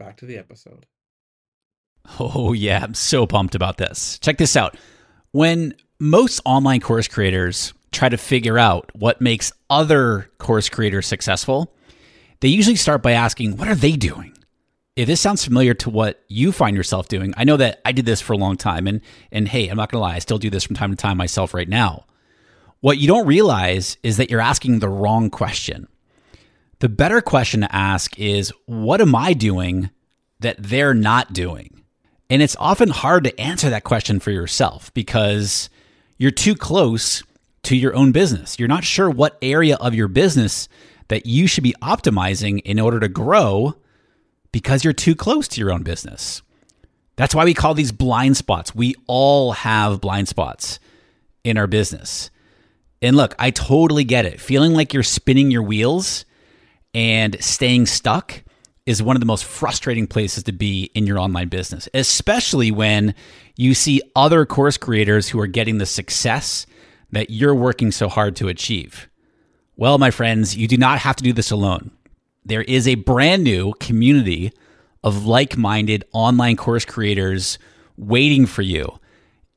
back to the episode. Oh, yeah. I'm so pumped about this. Check this out. When most online course creators try to figure out what makes other course creators successful, they usually start by asking, What are they doing? If this sounds familiar to what you find yourself doing, I know that I did this for a long time. And, and hey, I'm not going to lie, I still do this from time to time myself right now. What you don't realize is that you're asking the wrong question. The better question to ask is what am I doing that they're not doing? And it's often hard to answer that question for yourself because you're too close to your own business. You're not sure what area of your business that you should be optimizing in order to grow because you're too close to your own business. That's why we call these blind spots. We all have blind spots in our business. And look, I totally get it. Feeling like you're spinning your wheels and staying stuck is one of the most frustrating places to be in your online business, especially when you see other course creators who are getting the success that you're working so hard to achieve. Well, my friends, you do not have to do this alone. There is a brand new community of like minded online course creators waiting for you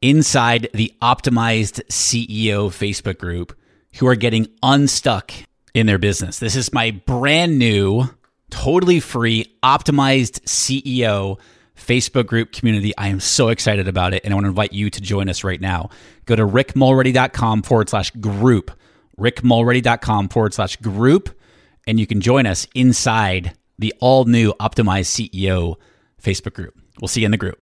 inside the Optimized CEO Facebook group who are getting unstuck in their business. This is my brand new, totally free, optimized CEO Facebook group community. I am so excited about it, and I want to invite you to join us right now. Go to rickmulready.com forward slash group, rickmulready.com forward slash group, and you can join us inside the all new optimized CEO Facebook group. We'll see you in the group.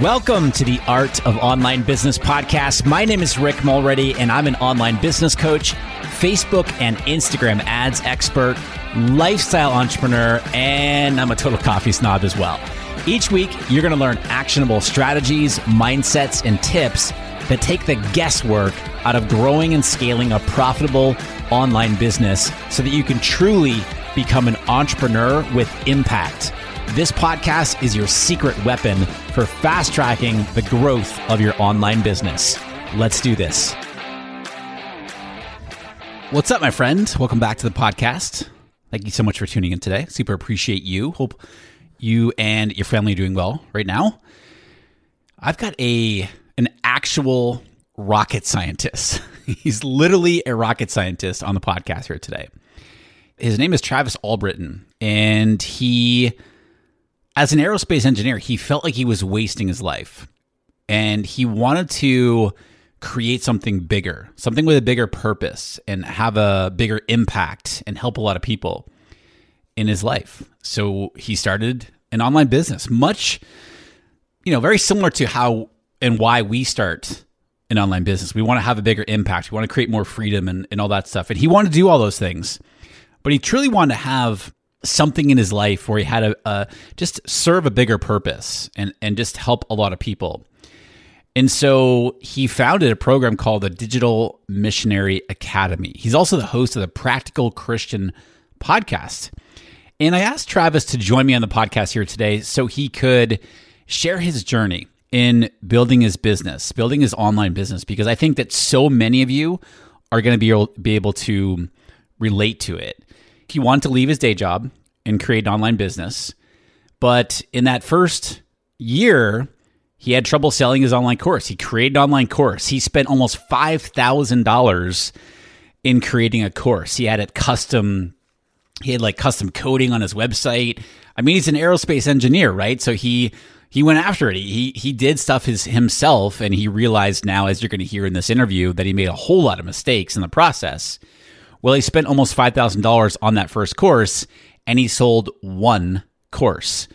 Welcome to the Art of Online Business podcast. My name is Rick Mulready, and I'm an online business coach, Facebook and Instagram ads expert, lifestyle entrepreneur, and I'm a total coffee snob as well. Each week, you're going to learn actionable strategies, mindsets, and tips that take the guesswork out of growing and scaling a profitable online business so that you can truly become an entrepreneur with impact. This podcast is your secret weapon for fast tracking the growth of your online business. Let's do this. What's up, my friend? Welcome back to the podcast. Thank you so much for tuning in today. Super appreciate you. Hope you and your family are doing well right now. I've got a an actual rocket scientist. He's literally a rocket scientist on the podcast here today. His name is Travis Albritton, and he as an aerospace engineer, he felt like he was wasting his life and he wanted to create something bigger, something with a bigger purpose and have a bigger impact and help a lot of people in his life. So he started an online business, much, you know, very similar to how and why we start an online business. We want to have a bigger impact. We want to create more freedom and, and all that stuff. And he wanted to do all those things, but he truly wanted to have something in his life where he had a, a just serve a bigger purpose and and just help a lot of people. And so he founded a program called the Digital Missionary Academy. He's also the host of the Practical Christian podcast. And I asked Travis to join me on the podcast here today so he could share his journey in building his business, building his online business, because I think that so many of you are going to be able, be able to relate to it. He wanted to leave his day job and create an online business. But in that first year, he had trouble selling his online course. He created an online course. He spent almost $5,000 in creating a course. He had it custom he had like custom coding on his website. I mean, he's an aerospace engineer, right? So he he went after it. He he did stuff his himself and he realized now as you're going to hear in this interview that he made a whole lot of mistakes in the process. Well, he spent almost $5,000 on that first course and he sold one course.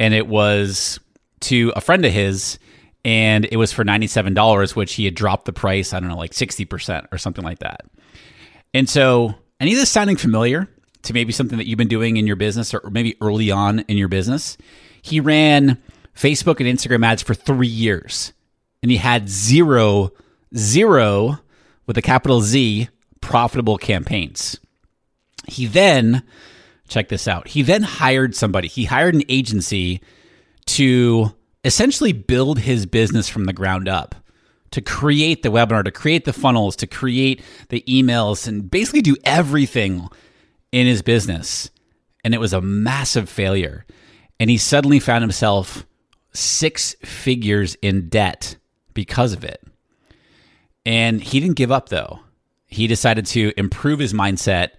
And it was to a friend of his and it was for $97 which he had dropped the price, I don't know, like 60% or something like that. And so, any of this sounding familiar to maybe something that you've been doing in your business or maybe early on in your business? He ran Facebook and Instagram ads for 3 years and he had zero zero with a capital Z profitable campaigns. He then check this out. He then hired somebody. He hired an agency to essentially build his business from the ground up, to create the webinar, to create the funnels, to create the emails, and basically do everything in his business. And it was a massive failure. And he suddenly found himself six figures in debt because of it. And he didn't give up, though. He decided to improve his mindset.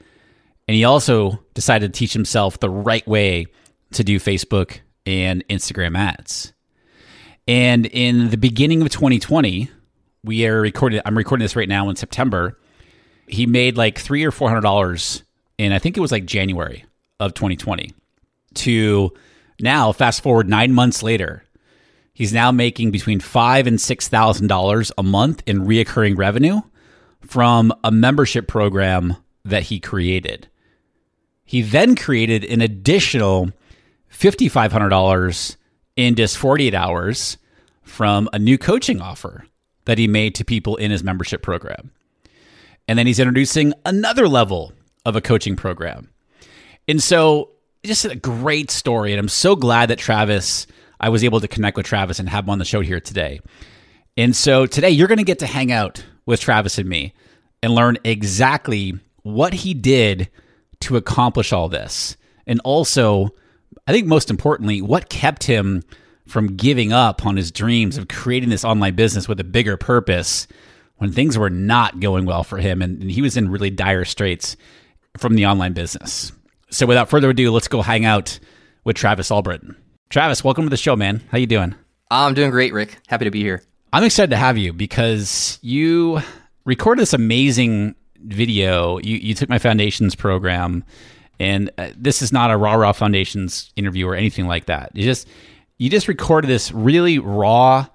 And he also decided to teach himself the right way to do Facebook and Instagram ads. And in the beginning of 2020, we are recording. I'm recording this right now in September. He made like three or four hundred dollars in I think it was like January of 2020. To now, fast forward nine months later, he's now making between five and six thousand dollars a month in reoccurring revenue from a membership program that he created. He then created an additional $5,500 in just 48 hours from a new coaching offer that he made to people in his membership program. And then he's introducing another level of a coaching program. And so, just a great story. And I'm so glad that Travis, I was able to connect with Travis and have him on the show here today. And so, today you're going to get to hang out with Travis and me and learn exactly what he did to accomplish all this. And also, I think most importantly, what kept him from giving up on his dreams of creating this online business with a bigger purpose when things were not going well for him and, he was in really dire straits from the online business. So without further ado, let's go hang out with Travis Albritton. Travis, welcome to the show, man. How you doing? I'm doing great, Rick. Happy to be here. I'm excited to have you because you recorded this amazing video. You you took my foundations program, and uh, this is not a raw raw foundations interview or anything like that. You just you just recorded this really raw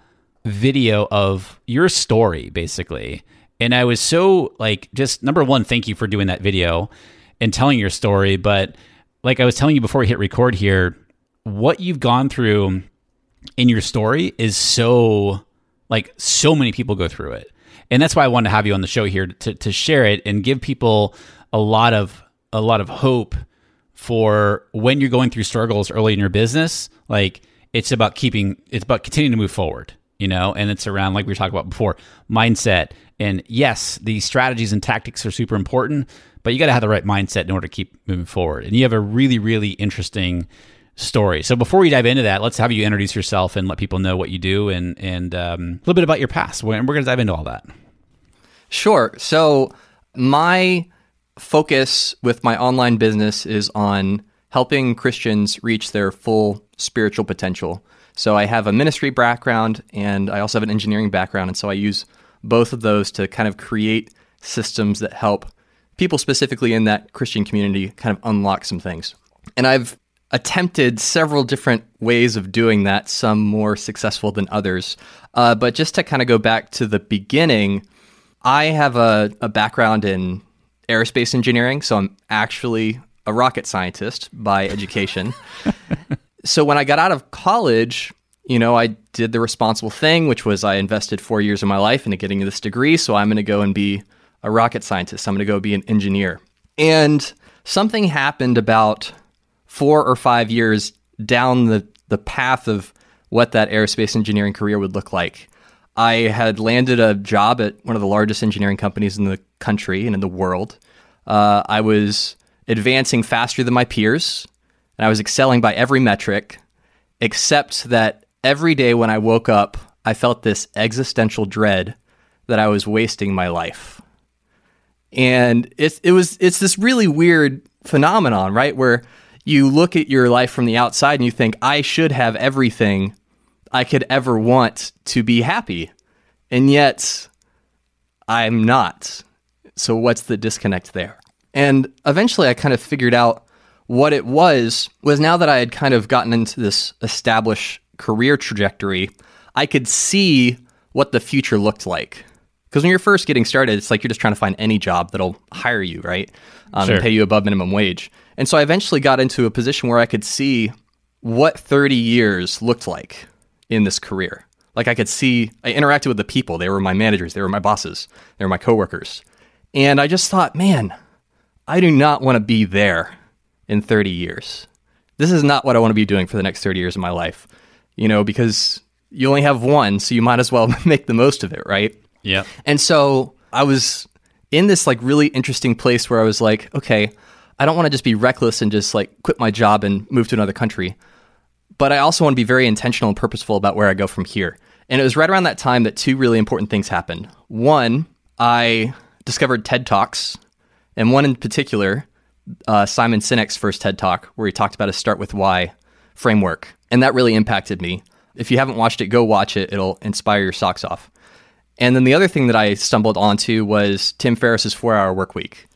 video of your story, basically. And I was so like, just number one, thank you for doing that video and telling your story. But like I was telling you before we hit record here, what you've gone through in your story is so like so many people go through it and that's why I wanted to have you on the show here to to share it and give people a lot of a lot of hope for when you're going through struggles early in your business. Like it's about keeping it's about continuing to move forward, you know, and it's around like we were talking about before, mindset. And yes, the strategies and tactics are super important, but you got to have the right mindset in order to keep moving forward. And you have a really really interesting story. So before we dive into that, let's have you introduce yourself and let people know what you do and and um, a little bit about your past. And we're going to dive into all that. Sure. So my focus with my online business is on helping Christians reach their full spiritual potential. So I have a ministry background and I also have an engineering background, and so I use both of those to kind of create systems that help people specifically in that Christian community kind of unlock some things. And I've attempted several different ways of doing that, some more successful than others. Uh, but just to kind of go back to the beginning, I have a, a background in aerospace engineering, so I'm actually a rocket scientist by education. so when I got out of college, you know, I did the responsible thing, which was I invested four years of my life into getting this degree. So I'm going to go and be a rocket scientist. I'm going to go be an engineer. And something happened about four or five years down the, the path of what that aerospace engineering career would look like. I had landed a job at one of the largest engineering companies in the country and in the world. Uh, I was advancing faster than my peers, and I was excelling by every metric, except that every day when I woke up, I felt this existential dread that I was wasting my life. And it was it's this really weird phenomenon, right? Where you look at your life from the outside and you think I should have everything I could ever want to be happy. And yet I'm not. So what's the disconnect there? And eventually I kind of figured out what it was was now that I had kind of gotten into this established career trajectory, I could see what the future looked like. Because when you're first getting started, it's like you're just trying to find any job that'll hire you, right? Um, Sure. And pay you above minimum wage. And so I eventually got into a position where I could see what 30 years looked like in this career. Like I could see, I interacted with the people. They were my managers, they were my bosses, they were my coworkers. And I just thought, man, I do not want to be there in 30 years. This is not what I want to be doing for the next 30 years of my life, you know, because you only have one, so you might as well make the most of it, right? Yeah. And so I was in this like really interesting place where I was like, okay, I don't want to just be reckless and just like quit my job and move to another country. But I also want to be very intentional and purposeful about where I go from here. And it was right around that time that two really important things happened. One, I discovered TED Talks, and one in particular, uh, Simon Sinek's first TED Talk, where he talked about a Start with Why framework. And that really impacted me. If you haven't watched it, go watch it. It'll inspire your socks off. And then the other thing that I stumbled onto was Tim Ferriss's four hour work week.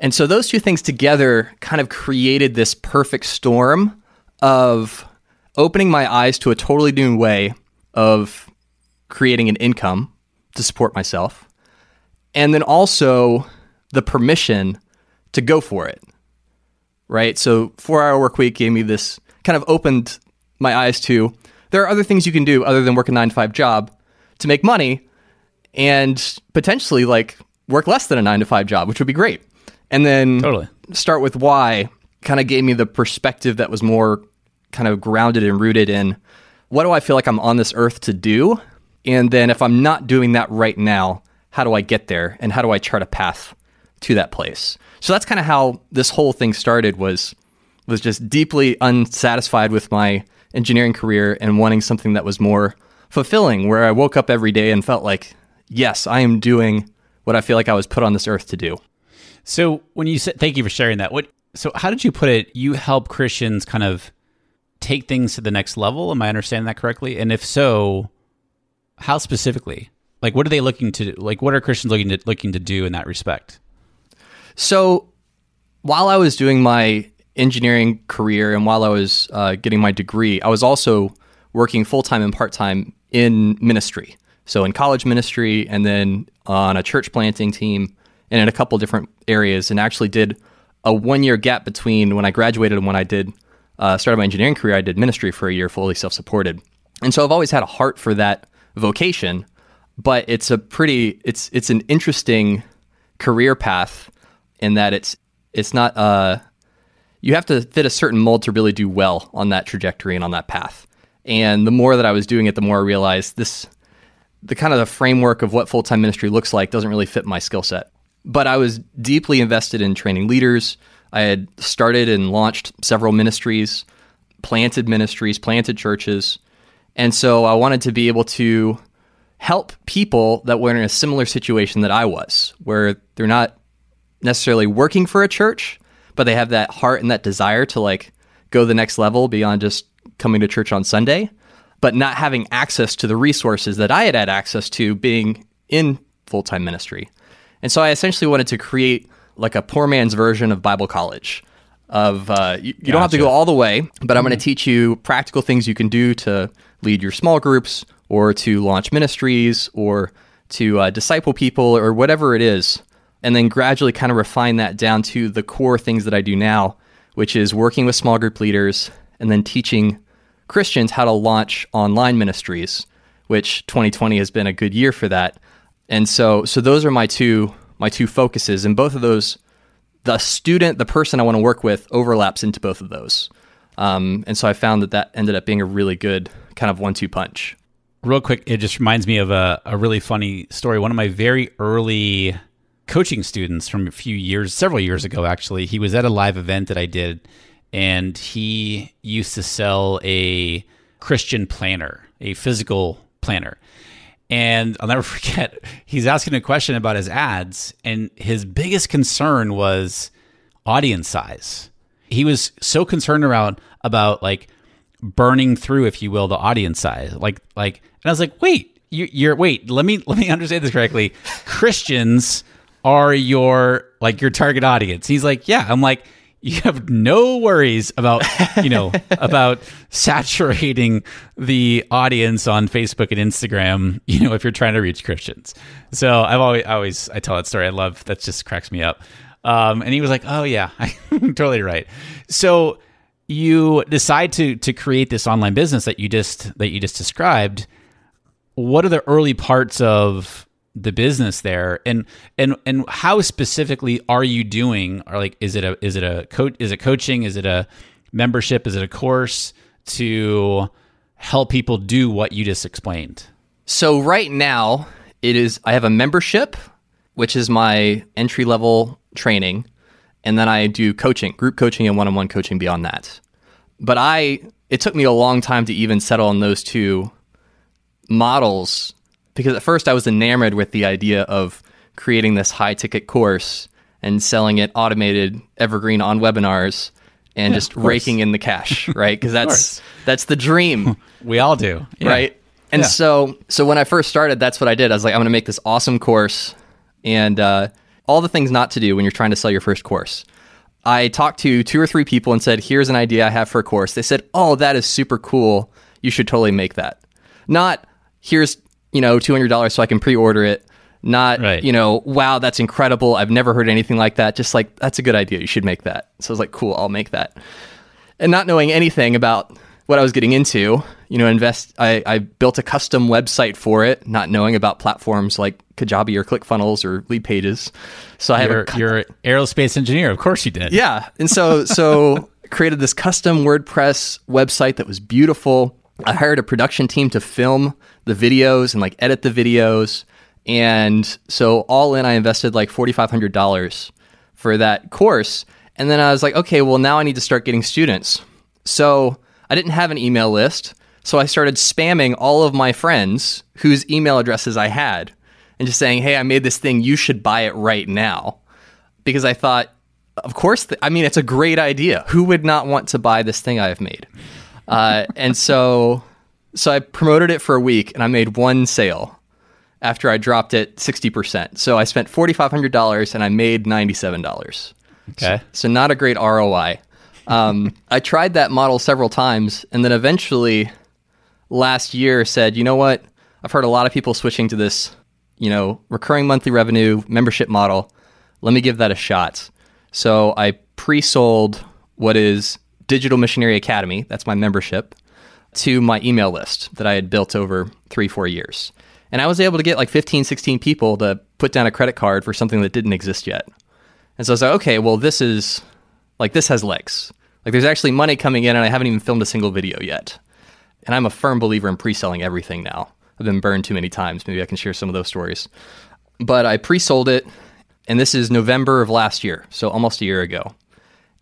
And so those two things together kind of created this perfect storm of opening my eyes to a totally new way of creating an income to support myself. And then also the permission to go for it. Right? So 4-hour work week gave me this kind of opened my eyes to there are other things you can do other than work a 9 to 5 job to make money and potentially like work less than a 9 to 5 job, which would be great. And then Totally. start with why kind of gave me the perspective that was more kind of grounded and rooted in what do I feel like I'm on this earth to do? And then if I'm not doing that right now, how do I get there and how do I chart a path to that place? So that's kind of how this whole thing started was was just deeply unsatisfied with my engineering career and wanting something that was more fulfilling where I woke up every day and felt like yes, I am doing what I feel like I was put on this earth to do. So when you said, thank you for sharing that. What? So how did you put it? You help Christians kind of take things to the next level. Am I understanding that correctly? And if so, how specifically? Like, what are they looking to? Like, what are Christians looking to looking to do in that respect? So while I was doing my engineering career and while I was uh, getting my degree, I was also working full time and part time in ministry. So in college ministry and then on a church planting team and in a couple different areas, and actually did a one year gap between when I graduated and when I did uh, started my engineering career. I did ministry for a year, fully self supported, and so I've always had a heart for that vocation. But it's a pretty it's it's an interesting career path in that it's it's not uh you have to fit a certain mold to really do well on that trajectory and on that path. And the more that I was doing it, the more I realized this the kind of the framework of what full-time ministry looks like doesn't really fit my skill set. But I was deeply invested in training leaders. I had started and launched several ministries, planted ministries, planted churches. And so I wanted to be able to help people that were in a similar situation that I was, where they're not necessarily working for a church, but they have that heart and that desire to like go the next level beyond just coming to church on Sunday, but not having access to the resources that I had had access to being in full time ministry. And so I essentially wanted to create like a poor man's version of Bible college. Of uh, you, you don't have to go all the way, but I'm going to teach you practical things you can do to lead your small groups or to launch ministries or to uh, disciple people or whatever it is and then gradually kind of refine that down to the core things that I do now, which is working with small group leaders and then teaching Christians how to launch online ministries, which 2020 has been a good year for that. And so so those are my two my two focuses and both of those the student, the person I want to work with, overlaps into both of those. Um, and so I found that that ended up being a really good kind of one-two punch. Real quick, it just reminds me of a, a really funny story. One of my very early coaching students from a few years, several years ago, actually, he was at a live event that I did, and he used to sell a Christian planner, a physical planner. And I'll never forget, he's asking a question about his ads, and his biggest concern was audience size. He was so concerned around about like burning through, if you will, the audience size. Like, like, and I was like, wait, you, you're wait, let me let me understand this correctly. Christians are your like your target audience. He's like, yeah. I'm like, you have no worries about you know about saturating the audience on Facebook and Instagram. You know, if you're trying to reach Christians. So I've always, I always, I tell that story. I love that. Just cracks me up. Um, and he was like, "Oh yeah, I'm totally right." So you decide to to create this online business that you just that you just described. What are the early parts of the business there. And and and how specifically are you doing? Or like is it a is it a coach is it coaching? Is it a membership? Is it a course to help people do what you just explained? So right now it is i have a membership which is my entry level training and then i do coaching group coaching and one-on-one coaching beyond that. But i it took me a long time to even settle on those two models because at first I was enamored with the idea of creating this high ticket course and selling it automated evergreen on webinars and yeah, just raking in the cash, right? Because that's that's the dream. we all do, yeah. right? And yeah. so so when I first started, that's what I did. I was like, I'm going to make this awesome course and uh, all the things not to do when you're trying to sell your first course. I talked to two or three people and said, "Here's an idea I have for a course." They said, "Oh, that is super cool. You should totally make that." Not here's you know, $200 so I can pre-order it. Not, right. you know, wow, that's incredible. I've never heard anything like that. Just like, that's a good idea. You should make that. So I was like, cool, I'll make that. And not knowing anything about what I was getting into, you know, invest, I, I built a custom website for it, not knowing about platforms like Kajabi or ClickFunnels or Leadpages. So I you're, have a, you're aerospace engineer. Of course you did. Yeah. And so, so created this custom WordPress website that was beautiful. I hired a production team to film the videos and like edit the videos. And so all in, I invested like $4,500 for that course. And then I was like, okay, well, now I need to start getting students. So I didn't have an email list. So I started spamming all of my friends whose email addresses I had and just saying, hey, I made this thing. You should buy it right now. Because I thought, of course, th- I mean, it's a great idea. Who would not want to buy this thing I've made? Uh, and so so I promoted it for a week and I made one sale after I dropped it 60%. So I spent $4,500 and I made $97. Okay. So, so not a great ROI. Um, I tried that model several times and then eventually last year said, you know what? I've heard a lot of people switching to this, you know, recurring monthly revenue membership model. Let me give that a shot. So I pre sold what is Digital Missionary Academy. That's my membership to my email list that I had built over three, four years. And I was able to get like 15, 16 people to put down a credit card for something that didn't exist yet. And so I was like, okay, well, this is like, this has legs. Like, there's actually money coming in, and I haven't even filmed a single video yet. And I'm a firm believer in pre selling everything now. I've been burned too many times. Maybe I can share some of those stories. But I pre sold it, and this is November of last year, so almost a year ago.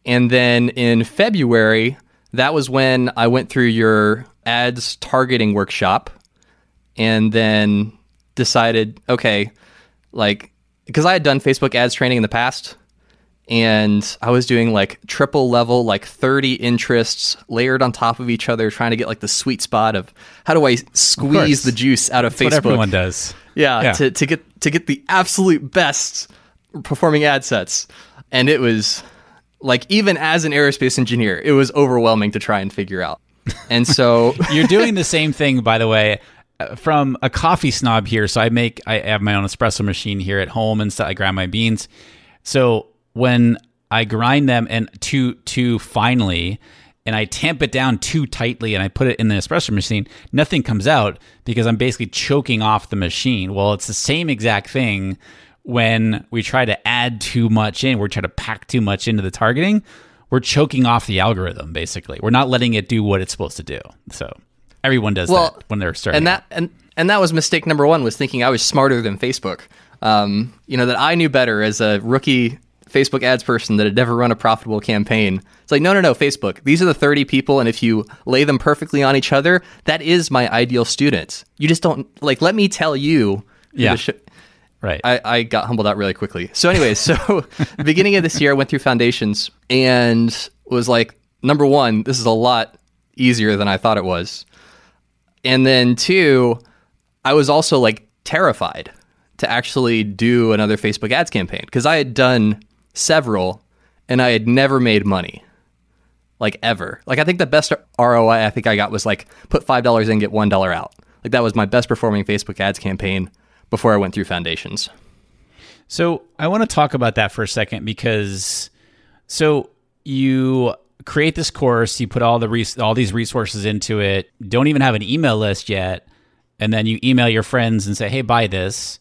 And then in February, that was when I went through your ads targeting workshop and then decided, okay, like, because I had done Facebook ads training in the past and I was doing like triple level, like 30 interests layered on top of each other, trying to get like the sweet spot of how do I squeeze the juice out of That's Facebook. What everyone does. Yeah, yeah, To, to get to get the absolute best performing ad sets. And it was like even as an aerospace engineer, it was overwhelming to try and figure out. And so you're doing the same thing, by the way, uh, from a coffee snob here. So I make, I have my own espresso machine here at home and stuff. I grind my beans. So when I grind them and too too finely, and I tamp it down too tightly, and I put it in the espresso machine, nothing comes out because I'm basically choking off the machine. Well, it's the same exact thing when we try to add too much in, we're trying to pack too much into the targeting, we're choking off the algorithm basically. We're not letting it do what it's supposed to do. So everyone does Well, that when they're starting. and that and and that was mistake number one was thinking I was smarter than Facebook. Um, you know that I knew better as a rookie Facebook ads person that had never run a profitable campaign. It's like no, no, no, Facebook. These are the thirty people, and if you lay them perfectly on each other, that is my ideal student. You just don't like. Let me tell you. who Yeah. the sh- right. I, I got humbled out really quickly. So, anyways, so beginning of this year, I went through foundations and was like, number one, this is a lot easier than I thought it was. And then two, I was also like terrified to actually do another Facebook ads campaign because I had done several and I had never made money. Like ever. Like I think the best ROI I think I got was like put five dollars in, get one dollar out. Like that was my best performing Facebook ads campaign before I went through foundations. So I want to talk about that for a second because so you create this course, you put all the res- all these resources into it, don't even have an email list yet, and then you email your friends and say, "Hey, buy this."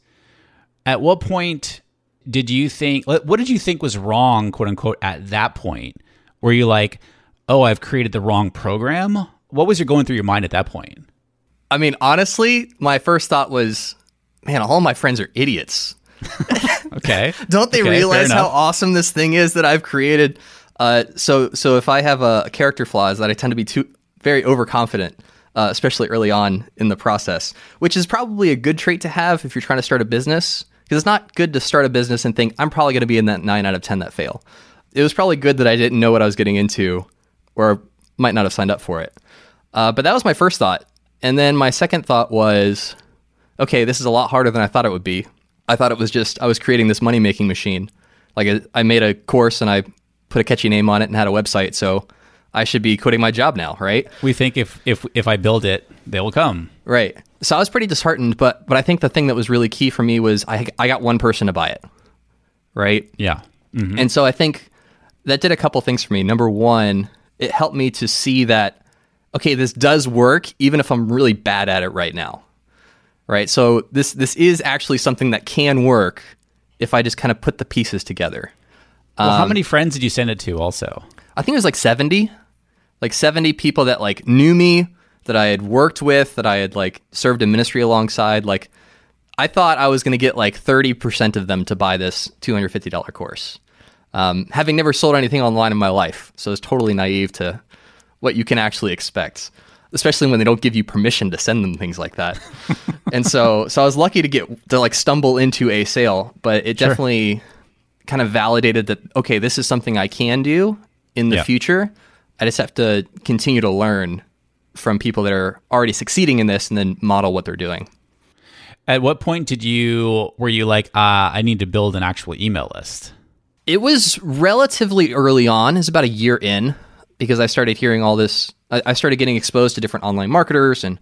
At what point did you think what did you think was wrong, quote unquote, at that point? Were you like, "Oh, I've created the wrong program?" What was your going through your mind at that point? I mean, honestly, my first thought was, man, all my friends are idiots. Okay. Don't they Okay, realize how awesome this thing is that I've created? Uh, so, so if I have a, a character flaw, is that I tend to be too very overconfident, uh, especially early on in the process, which is probably a good trait to have if you're trying to start a business. Because it's not good to start a business and think I'm probably going to be in that nine out of ten that fail. It was probably good that I didn't know what I was getting into, or might not have signed up for it. Uh, but that was my first thought, and then my second thought was, okay, this is a lot harder than I thought it would be. I thought it was just I was creating this money making machine. Like I- I made a course and I put a catchy name on it and had a website, so I should be quitting my job now, right? We think if if if I build it, they will come. Right. So I was pretty disheartened, but but I think the thing that was really key for me was I I got one person to buy it. Right? Yeah. Mm-hmm. And so I think that did a couple things for me. Number one, it helped me to see that, okay, this does work, even if I'm really bad at it right now. Right. So this this is actually something that can work if I just kind of put the pieces together. Well, Um, how many friends did you send it to also? I think it was like 70, like 70 people that like knew me, that I had worked with, that I had like served in ministry alongside. Like I thought I was going to get like 30% of them to buy this $250 course. Um, having never sold anything online in my life. So it's totally naive to what you can actually expect, especially when they don't give you permission to send them things like that. and so, so I was lucky to get to like stumble into a sale, but it definitely kind of validated that, okay, this is something I can do in the Yeah. future. I just have to continue to learn from people that are already succeeding in this and then model what they're doing. At what point did you were you like, uh, I need to build an actual email list? It was relatively early on, it's about a year in, because I started hearing all this. I, I started getting exposed to different online marketers and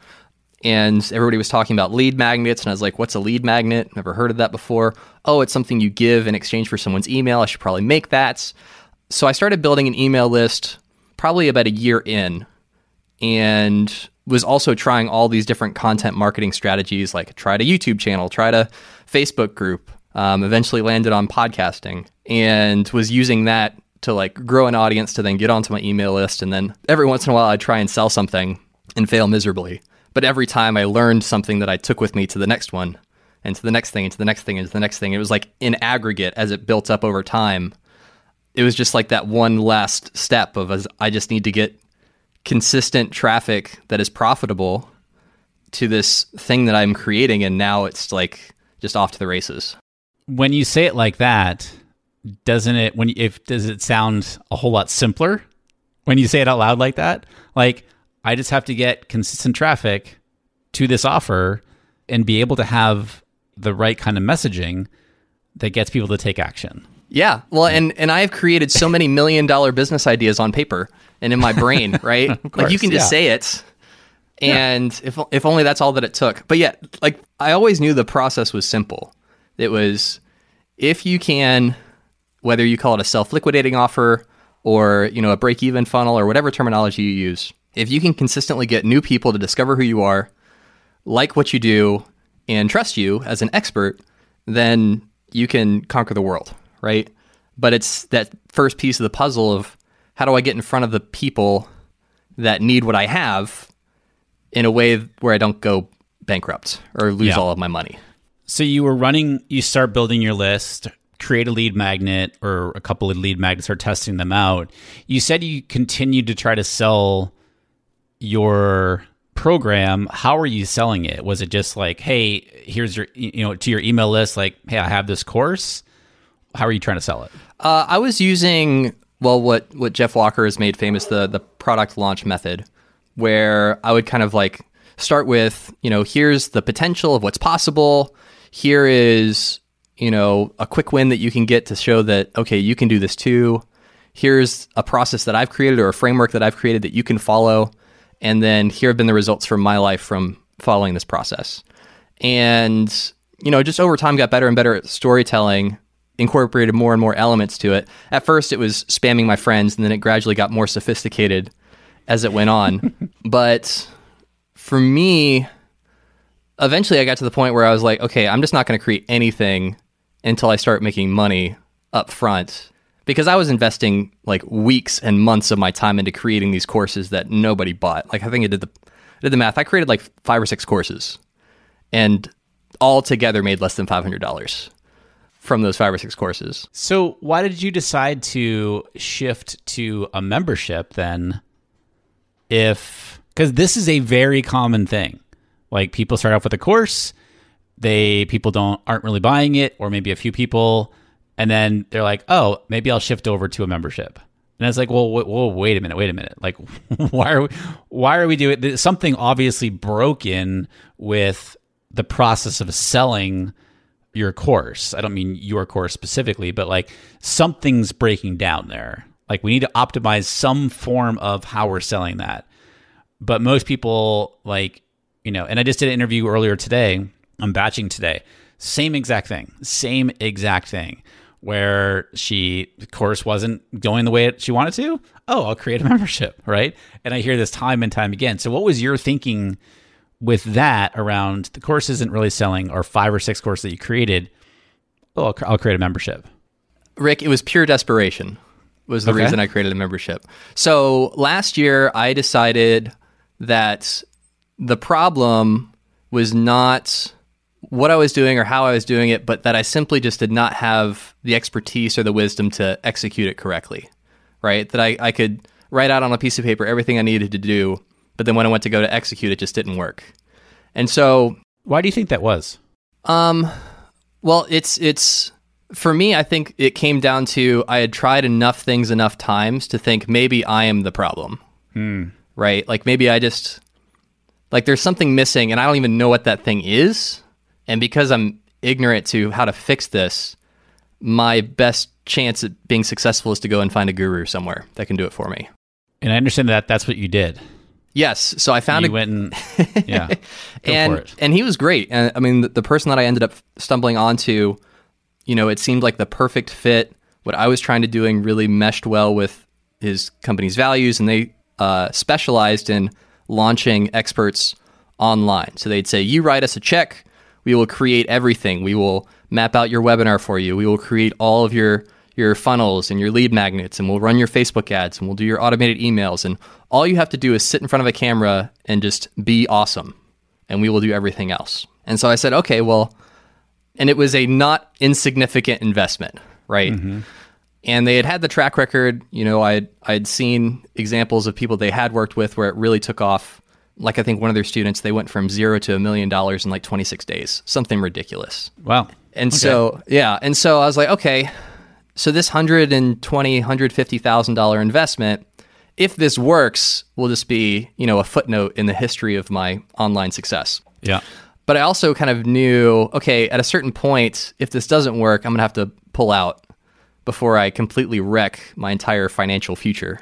and everybody was talking about lead magnets, and I was like, "What's a lead magnet? Never heard of that before." Oh, it's something you give in exchange for someone's email. I should probably make that. So I started building an email list probably about a year in, and was also trying all these different content marketing strategies, like tried a YouTube channel, tried a Facebook group, um, eventually landed on podcasting, and was using that to like grow an audience to then get onto my email list. And then every once in a while, I'd try and sell something and fail miserably. But every time I learned something that I took with me to the next one, and to the next thing, and to the next thing, and to the next thing. It was like in aggregate as it built up over time. It was just like that one last step of as I just need to get consistent traffic that is profitable to this thing that I'm creating, and now it's like just off to the races. When you say it like that, doesn't it when you- if does it sound a whole lot simpler when you say it out loud like that? Like I just have to get consistent traffic to this offer and be able to have the right kind of messaging that gets people to take action. Yeah, well, and and I have created so many million dollar business ideas on paper and in my brain, right? like you can just yeah. say it, and if if only that's all that it took. But yeah, like I always knew the process was simple. It was if you can, whether you call it a self liquidating offer or you know a break even funnel or whatever terminology you use, if you can consistently get new people to discover who you are, like what you do, and trust you as an expert, then you can conquer the world, right? But it's that first piece of the puzzle of how do I get in front of the people that need what I have in a way where I don't go bankrupt or lose Yeah. all of my money. So you were running, you start building your list, create a lead magnet or a couple of lead magnets, or testing them out. You said you continued to try to sell your program. How are you selling it? Was it just like, hey, here's your, you know, to your email list, like, hey, I have this course? How are you trying to sell it? Uh, I was using well what what Jeff Walker has made famous the the product launch method, where I would kind of like start with you know here's the potential of what's possible. Here is you know a quick win that you can get to show that okay you can do this too. Here's a process that I've created or a framework that I've created that you can follow, and then here have been the results from my life from following this process. And you know just over time got better and better at storytelling incorporated more and more elements to it. At first, it was spamming my friends, and then it gradually got more sophisticated as it went on. but for me, eventually, I got to the point where I was like, okay, I'm just not going to create anything until I start making money up front. Because I was investing like weeks and months of my time into creating these courses that nobody bought. Like I think I did the I did the math. I created like five or six courses, and all together made less than five hundred dollars from those five or six courses. So why did you decide to shift to a membership then? If because this is a very common thing, like people start off with a course, they people don't aren't really buying it, or maybe a few people, and then they're like, oh, maybe I'll shift over to a membership. And it's like, well, wh- whoa, wait a minute, wait a minute. Like, why are we, why are we doing there's something obviously broken with the process of selling your course. I don't mean your course specifically, but like something's breaking down there. Like we need to optimize some form of how we're selling that. But most people like, you know, and I just did an interview earlier today. I'm batching today. Same exact thing. Same exact thing. Where she the course wasn't going the way it, she wanted to. Oh, I'll create a membership, right? And I hear this time and time again. So what was your thinking with that around the course isn't really selling or five or six courses that you created oh I'll, I'll create a membership Rick, it was pure desperation. Was the Okay. reason I created a membership. So last year, I decided that the problem was not what I was doing or how I was doing it, but that I simply just did not have the expertise or the wisdom to execute it correctly. Right? That I, I could write out on a piece of paper everything I needed to do, but then when I went to go to execute, it just didn't work. And so why do you think that was um, well, it's it's for me. I think it came down to I had tried enough things enough times to think maybe I am the problem, right? Like maybe I just like there's something missing, and I don't even know what that thing is. And because I'm ignorant to how to fix this, my best chance at being successful is to go and find a guru somewhere that can do it for me. and i understand that that's what you did Yes, so I found you a went and yeah go and for it and he was great. And I mean, the, the person that I ended up stumbling onto, you know, it seemed like the perfect fit. What I was trying to doing really meshed well with his company's values, and they uh, specialized in launching experts online. So they'd say, "You write us a check, we will create everything. We will map out your webinar for you. We will create all of your your funnels and your lead magnets, and we'll run your Facebook ads, and we'll do your automated emails. And all you have to do is sit in front of a camera and just be awesome, and we will do everything else." And so I said, "Okay, well." And it was a not insignificant investment, right? Mm-hmm. and they had had the track record. You know, I I'd seen examples of people they had worked with where it really took off. Like I think one of their students, they went from zero to a million dollars in like 26 days, something ridiculous. wow And so yeah, and so I was like, okay, so this hundred and twenty, hundred fifty thousand dollar investment, if this works, will just be you know a footnote in the history of my online success. yeah But I also kind of knew, okay, at a certain point, if this doesn't work, I'm going to have to pull out before I completely wreck my entire financial future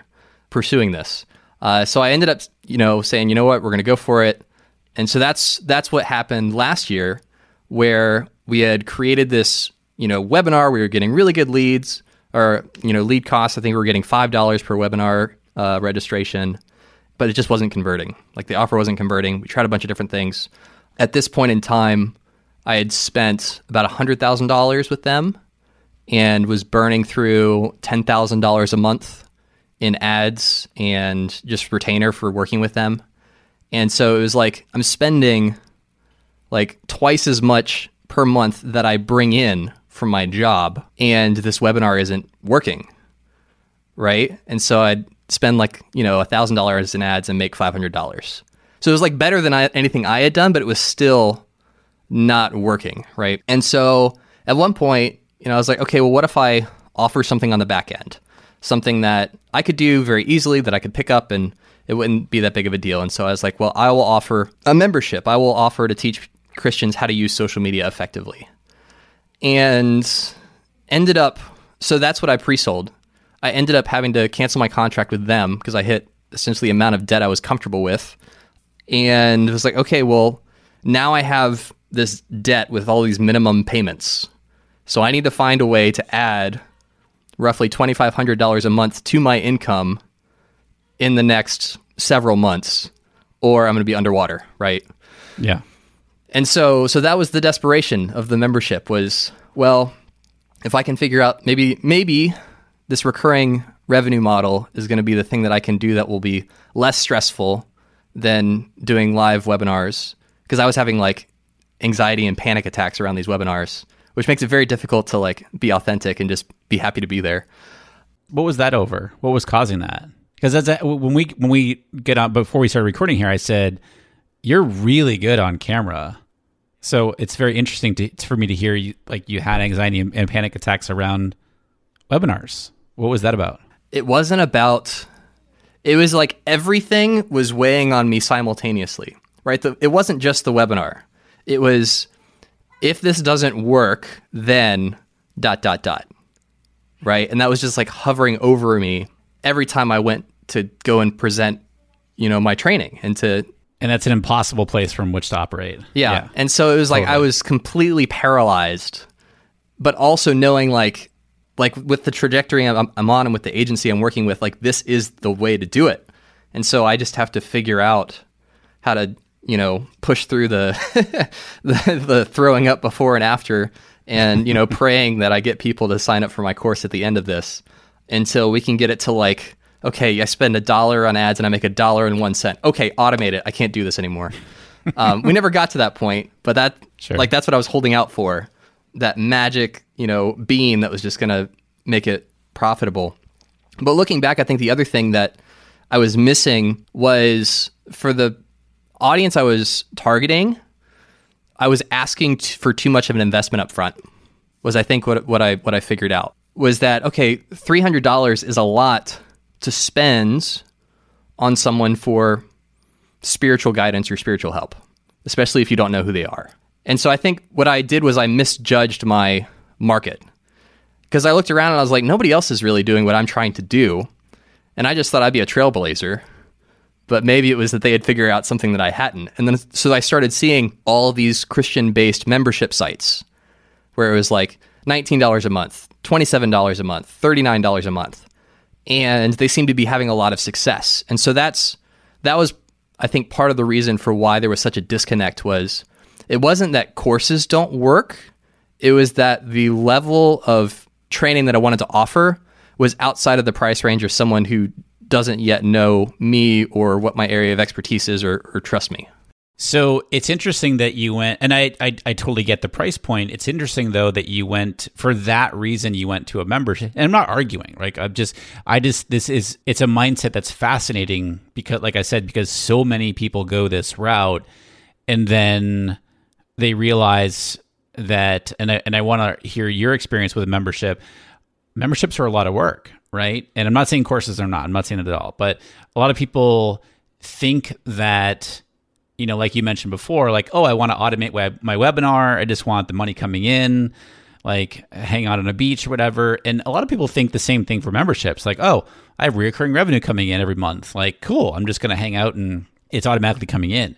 pursuing this. Uh, so I ended up, you know, saying, you know what, we're going to go for it. And so that's that's what happened last year, where we had created this, you know, webinar. We were getting really good leads, or you know, lead costs. I think we were getting five dollars per webinar uh, registration, but it just wasn't converting. Like the offer wasn't converting. We tried a bunch of different things. At this point in time, I had spent about $100,000 with them and was burning through $10,000 a month in ads and just retainer for working with them. And so it was like I'm spending like twice as much per month that I bring in from my job, and this webinar isn't working. Right. And so I'd spend like, you know, $1,000 in ads and make $500. So it was like better than I, anything I had done, but it was still not working. Right. And so at one point, you know, I was like, okay, well, what if I offer something on the back end? Something that I could do very easily, that I could pick up and it wouldn't be that big of a deal. And so I was like, well, I will offer a membership. I will offer to teach Christians how to use social media effectively. And ended up, so that's what I pre sold. I ended up having to cancel my contract with them because I hit essentially the amount of debt I was comfortable with. And it was like, okay, well, now I have this debt with all these minimum payments. So I need to find a way to add roughly $2,500 a month to my income in the next several months, or I'm going to be underwater, right? Yeah. And so, so that was the desperation of the membership was, well, if I can figure out maybe, maybe this recurring revenue model is going to be the thing that I can do that will be less stressful than doing live webinars. Because I was having like anxiety and panic attacks around these webinars, which makes it very difficult to like be authentic and just be happy to be there. What was that over? What was causing that? Because that's when we when we get on before we started recording here, I said you're really good on camera. So it's very interesting to for me to hear you like you had anxiety and, and panic attacks around webinars. What was that about? It wasn't about. It was like everything was weighing on me simultaneously, right? The, it wasn't just the webinar. It was if this doesn't work, then dot dot dot, right? And that was just like hovering over me every time I went to go and present, you know, my training and to and that's an impossible place from which to operate. Yeah. yeah. And so it was like totally. I was completely paralyzed, but also knowing like like with the trajectory I'm, I'm, on and with the agency I'm working with, like this is the way to do it. And so I just have to figure out how to, you know, push through the the, the throwing up before and after and, you know, praying that I get people to sign up for my course at the end of this until we can get it to like okay, I spend a dollar on ads and I make a dollar and one cent. Okay, automate it. I can't do this anymore. um, we never got to that point, but that sure. like that's what I was holding out for. That magic, you know, beam that was just going to make it profitable. But looking back, I think the other thing that I was missing was for the audience I was targeting, I was asking t- for too much of an investment up front. Was I think what what I what I figured out was that okay, three hundred dollars is a lot to spend on someone for spiritual guidance or spiritual help, especially if you don't know who they are. And so I think what I did was I misjudged my market because I looked around and I was like, nobody else is really doing what I'm trying to do. And I just thought I'd be a trailblazer. But maybe it was that they had figured out something that I hadn't. And then so I started seeing all these Christian based membership sites where it was like $19 a month, $27 a month, $39 a month and they seemed to be having a lot of success. And so that's that was I think part of the reason for why there was such a disconnect was it wasn't that courses don't work, it was that the level of training that I wanted to offer was outside of the price range of someone who doesn't yet know me or what my area of expertise is or, or trust me. So it's interesting that you went, and I, I, I totally get the price point. It's interesting though that you went for that reason. You went to a membership, and I'm not arguing. Like I'm just, I just this is it's a mindset that's fascinating because, like I said, because so many people go this route, and then they realize that, and I and I want to hear your experience with a membership. Memberships are a lot of work, right? And I'm not saying courses are not. I'm not saying it at all, but a lot of people think that you know, like you mentioned before, like, oh, I want to automate web- my webinar. I just want the money coming in, like hang out on a beach or whatever. And a lot of people think the same thing for memberships. Like, oh, I have recurring revenue coming in every month. Like, cool. I'm just going to hang out and it's automatically coming in.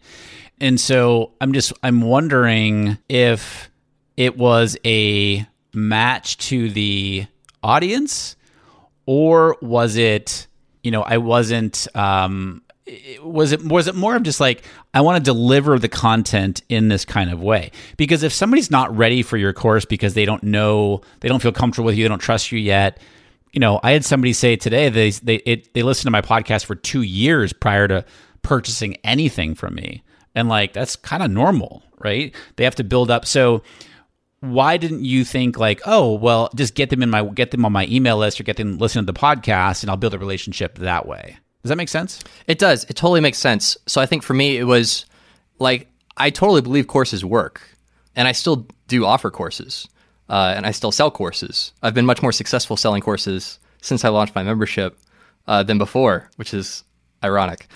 And so I'm just, I'm wondering if it was a match to the audience or was it, you know, I wasn't, um, was it was it more of just like I want to deliver the content in this kind of way? Because if somebody's not ready for your course because they don't know, they don't feel comfortable with you, they don't trust you yet. You know, I had somebody say today they they it, they listened to my podcast for two years prior to purchasing anything from me, and like that's kind of normal, right? They have to build up. So why didn't you think like, oh, well, just get them in my get them on my email list or get them listen to the podcast, and I'll build a relationship that way? Does that make sense? It does. It totally makes sense. So I think for me, it was like I totally believe courses work, and I still do offer courses, uh, and I still sell courses. I've been much more successful selling courses since I launched my membership uh, than before, which is ironic.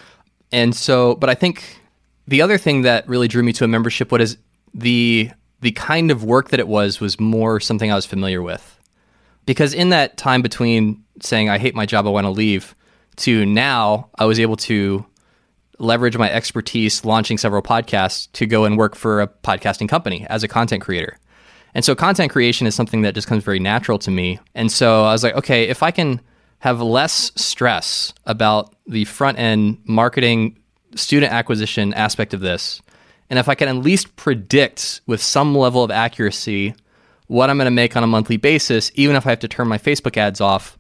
And so, but I think the other thing that really drew me to a membership was the the kind of work that it was was more something I was familiar with. Because in that time between saying I hate my job, I want to leave, to now I was able to leverage my expertise launching several podcasts to go and work for a podcasting company as a content creator. And so content creation is something that just comes very natural to me. And so I was like, okay, if I can have less stress about the front end marketing, student acquisition aspect of this, and if I can at least predict with some level of accuracy what I'm going to make on a monthly basis, even if I have to turn my Facebook ads off,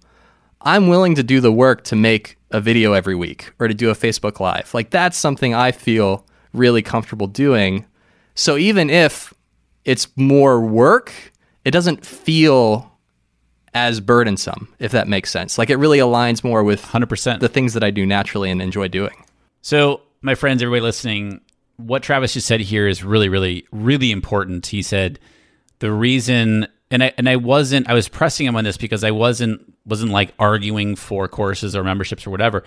I'm willing to do the work to make a video every week or to do a Facebook Live. Like that's something I feel really comfortable doing. So even if it's more work, it doesn't feel as burdensome, if that makes sense. Like it really aligns more with 100% the things that I do naturally and enjoy doing. So, my friends, everybody listening, what Travis just said here is really, really, really important. He said the reason, and I and I wasn't, I was pressing him on this because I wasn't wasn't like arguing for courses or memberships or whatever.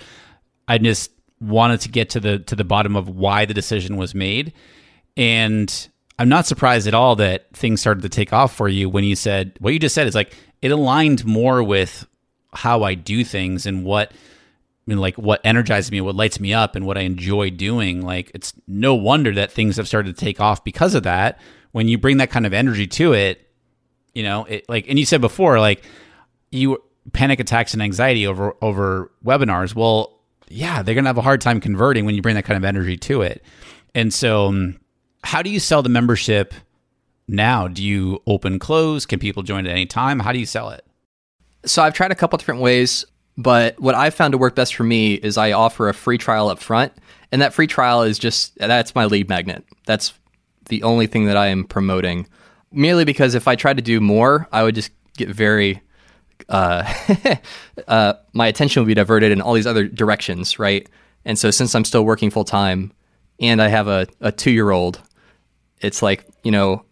I just wanted to get to the to the bottom of why the decision was made, and I'm not surprised at all that things started to take off for you when you said what you just said is like it aligned more with how I do things and what mean, like what energizes me, what lights me up, and what I enjoy doing. Like it's no wonder that things have started to take off because of that. When you bring that kind of energy to it, you know, it like, and you said before, like you panic attacks and anxiety over over webinars. Well, yeah, they're gonna have a hard time converting when you bring that kind of energy to it. And so, um, how do you sell the membership now? Do you open close? Can people join at any time? How do you sell it? So I've tried a couple different ways. But what I've found to work best for me is I offer a free trial up front. And that free trial is just that's my lead magnet. That's the only thing that I am promoting. Merely because if I tried to do more, I would just get very uh, uh, my attention would be diverted in all these other directions, right? And so since I'm still working full time and I have a, a two year old, it's like, you know,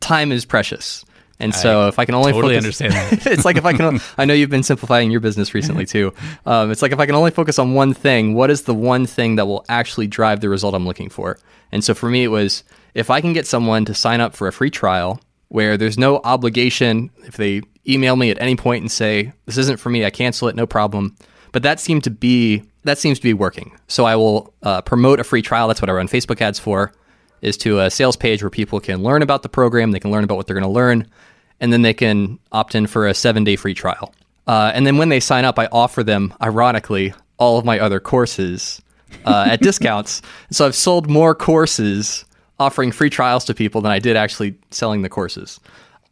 time is precious. And so, I if I can only totally focus, understand it's like if I can. I know you've been simplifying your business recently too. Um, it's like if I can only focus on one thing, what is the one thing that will actually drive the result I'm looking for? And so for me, it was if I can get someone to sign up for a free trial where there's no obligation. If they email me at any point and say this isn't for me, I cancel it, no problem. But that seemed to be that seems to be working. So I will uh, promote a free trial. That's what I run Facebook ads for. Is to a sales page where people can learn about the program, they can learn about what they're going to learn, and then they can opt in for a seven day free trial. Uh, and then when they sign up, I offer them, ironically, all of my other courses uh, at discounts. So I've sold more courses offering free trials to people than I did actually selling the courses.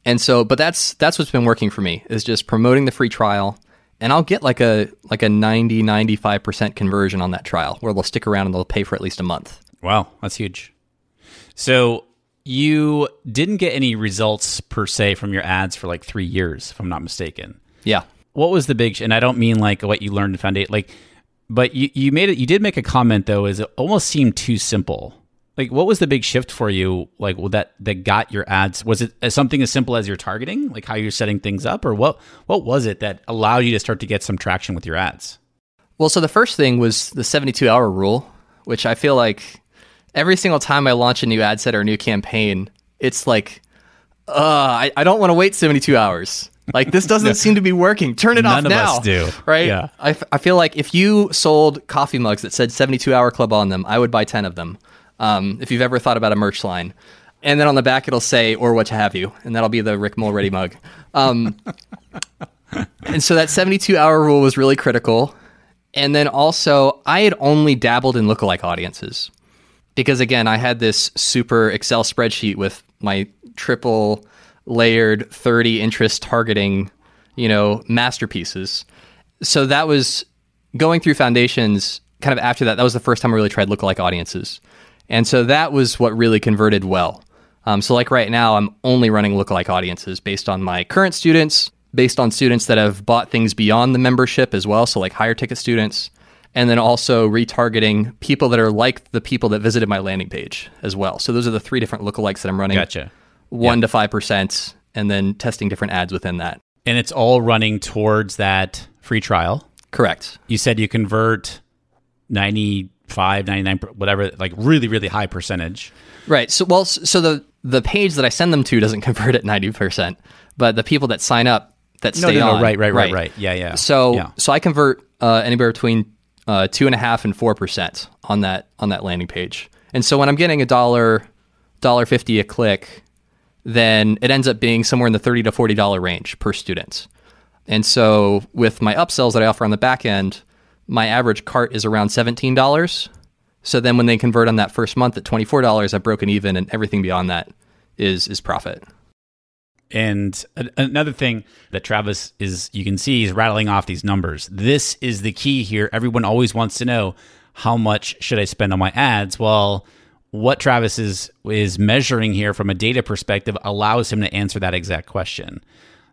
And so, but that's that's what's been working for me is just promoting the free trial, and I'll get like a like a 90 95% conversion on that trial where they'll stick around and they'll pay for at least a month. Wow, that's huge. So you didn't get any results per se from your ads for like three years, if I'm not mistaken. Yeah. What was the big? And I don't mean like what you learned in foundation, like, but you you made it. You did make a comment though, is it almost seemed too simple. Like, what was the big shift for you? Like, well, that that got your ads? Was it uh, something as simple as your targeting, like how you're setting things up, or what? What was it that allowed you to start to get some traction with your ads? Well, so the first thing was the 72 hour rule, which I feel like every single time I launch a new ad set or a new campaign, it's like, uh, I, I don't want to wait 72 hours. Like this doesn't seem to be working. Turn it None off of now. us do. Right? Yeah. I, f- I feel like if you sold coffee mugs that said 72 hour club on them, I would buy 10 of them. Um, if you've ever thought about a merch line. And then on the back it'll say or what have you, and that'll be the Rick Mulready mug. Um, and so that 72 hour rule was really critical. And then also, I had only dabbled in lookalike audiences because, again, I had this super Excel spreadsheet with my triple layered 30 interest targeting, you know, masterpieces. So that was going through foundations kind of after that. That was the first time I really tried lookalike audiences. And so that was what really converted well. Um, so, like right now, I'm only running lookalike audiences based on my current students, based on students that have bought things beyond the membership as well. So, like higher ticket students, and then also retargeting people that are like the people that visited my landing page as well. So, those are the three different lookalikes that I'm running. Gotcha. One to five percent, and then testing different ads within that. And it's all running towards that free trial. Correct. You said you convert 95, 99, whatever, like really, really high percentage. Right. So, well, so the the page that I send them to doesn't convert at ninety percent, but the people that sign up that No, stay no, no, on, right, right, right, right. Yeah, yeah. So, yeah. so I convert uh, anywhere between uh, two and a half and four percent on that on that landing page. And so when I'm getting a dollar, dollar fifty a click, then it ends up being somewhere in the thirty to forty dollar range per student. And so with my upsells that I offer on the back end, my average cart is around seventeen dollars. So then when they convert on that first month at twenty four dollars, I've broken even, and everything beyond that is is profit. And a- another thing that Travis is, you can see, he's rattling off these numbers. This is the key here. Everyone always wants to know how much should I spend on my ads? Well, what Travis is is measuring here from a data perspective allows him to answer that exact question.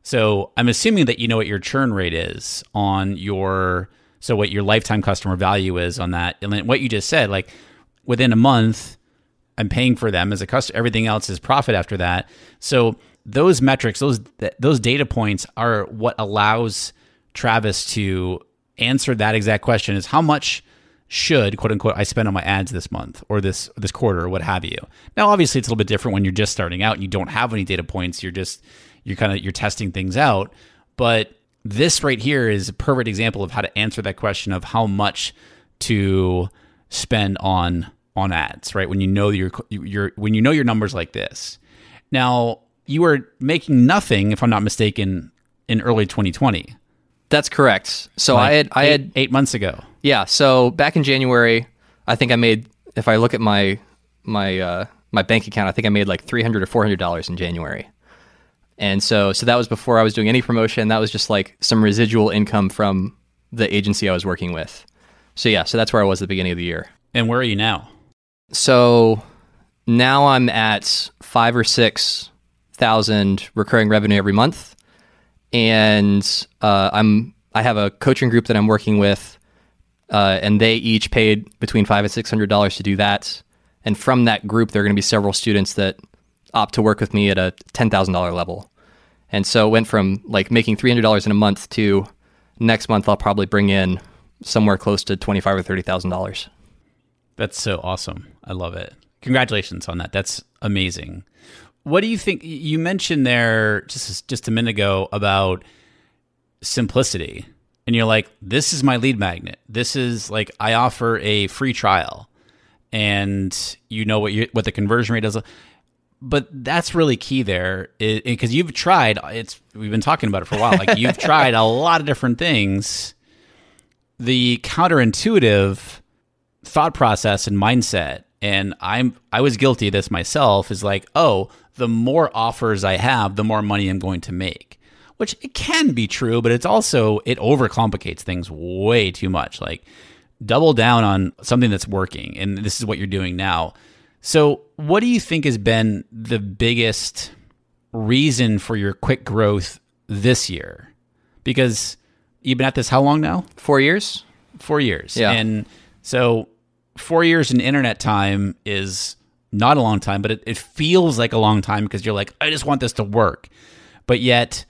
So I'm assuming that you know what your churn rate is on your so what your lifetime customer value is on that. And then what you just said, like within a month, I'm paying for them as a customer. Everything else is profit after that. So those metrics, those those data points are what allows Travis to answer that exact question: is how much should quote unquote I spend on my ads this month or this this quarter or what have you. Now, obviously, it's a little bit different when you're just starting out and you don't have any data points. You're just you're kind of you're testing things out, but this right here is a perfect example of how to answer that question of how much to spend on on ads, right? When you know your your when you know your numbers like this. Now, you were making nothing, if I'm not mistaken, in early 2020. That's correct. So Like I had I eight, had eight months ago. Yeah. So back in January, I think I made. If I look at my my uh, my bank account, I think I made like three hundred or four hundred dollars in January. And so so that was before I was doing any promotion. That was just like some residual income from the agency I was working with. So yeah, so that's where I was at the beginning of the year. And where are you now? So now I'm at five or six thousand recurring revenue every month, and uh, I'm I have a coaching group that I'm working with, uh, and they each paid between five and six hundred dollars to do that. And from that group, there are going to be several students that opt to work with me at a ten thousand dollar level. And so it went from like making three hundred dollars in a month to next month I'll probably bring in somewhere close to twenty five or thirty thousand dollars. That's so awesome. I love it. Congratulations on that. That's amazing. What do you think? You mentioned there just just a minute ago about simplicity, and you're like, "This is my lead magnet. This is like I offer a free trial, and you know what you, what the conversion rate is." But that's really key there, because you've tried. It's we've been talking about it for a while. Like you've tried a lot of different things. The counterintuitive thought process and mindset and i'm i was guilty of this myself is like oh the more offers i have the more money i'm going to make which it can be true but it's also it overcomplicates things way too much. Like double down on something that's working and this is what you're doing now. So what do you think has been the biggest reason for your quick growth this year? Because you've been at this how long now? Four years. four years. Yeah. and so four years in internet time is not a long time, but it, it feels like a long time because you're like, I just want this to work. But yet,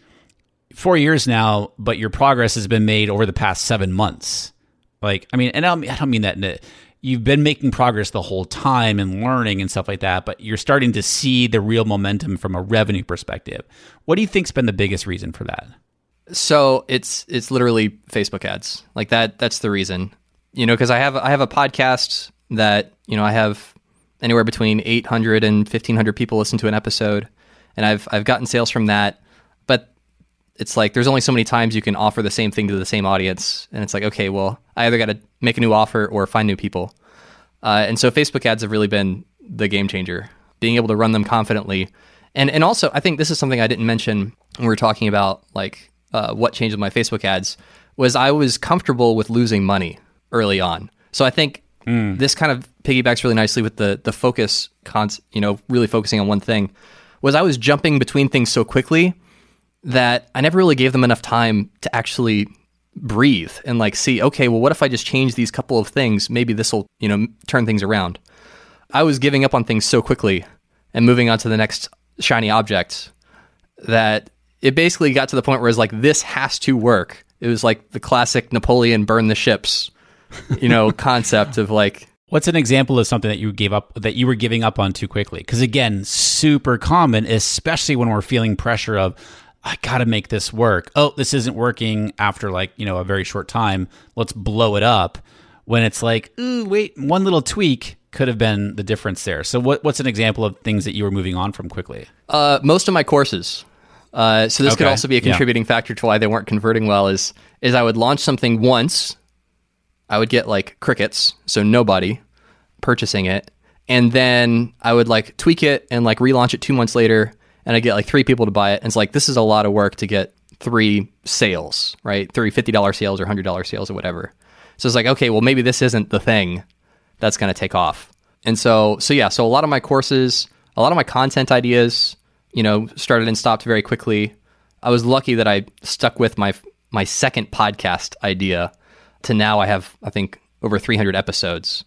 four years now, but your progress has been made over the past seven months. Like, I mean, and I don't, mean that a, you've been making progress the whole time and learning and stuff like that, but you're starting to see the real momentum from a revenue perspective. What do you think's been the biggest reason for that? So it's it's literally Facebook ads. Like that that's the reason. You know, because I have I have a podcast that, you know, I have anywhere between 800 and 1500 people listen to an episode and I've I've gotten sales from that. But it's like there's only so many times you can offer the same thing to the same audience, and it's like okay, well, I either got to make a new offer or find new people. Uh, and so Facebook ads have really been the game changer. Being able to run them confidently, and and also I think this is something I didn't mention when we were talking about like uh, what changed with my Facebook ads was I was comfortable with losing money early on. So I think mm. this kind of piggybacks really nicely with the the focus, you know, really focusing on one thing. Was I was jumping between things so quickly that I never really gave them enough time to actually breathe and like see, okay, well, what if I just change these couple of things? Maybe this will, you know, turn things around. I was giving up on things so quickly and moving on to the next shiny object that it basically got to the point where it's like, this has to work. It was like the classic Napoleon burn the ships, you know, concept of like, What's an example of something that you gave up that you were giving up on too quickly? Because again, super common, especially when we're feeling pressure of I got to make this work. Oh, this isn't working after like, you know, a very short time. Let's blow it up. When it's like, ooh, wait, one little tweak could have been the difference there. So what, what's an example of things that you were moving on from quickly? Uh, most of my courses. Uh, so this okay. could also be a contributing yeah. factor to why they weren't converting well is is I would launch something once, I would get like crickets, so nobody purchasing it, and then I would like tweak it and like relaunch it two months later and I get like three people to buy it. And it's like, this is a lot of work to get three sales, right? Three $50 sales or $100 sales or whatever. So it's like, okay, well, maybe this isn't the thing that's going to take off. And so, so yeah, so a lot of my courses, a lot of my content ideas, you know, started and stopped very quickly. I was lucky that I stuck with my my second podcast idea to now I have I think over 300 episodes.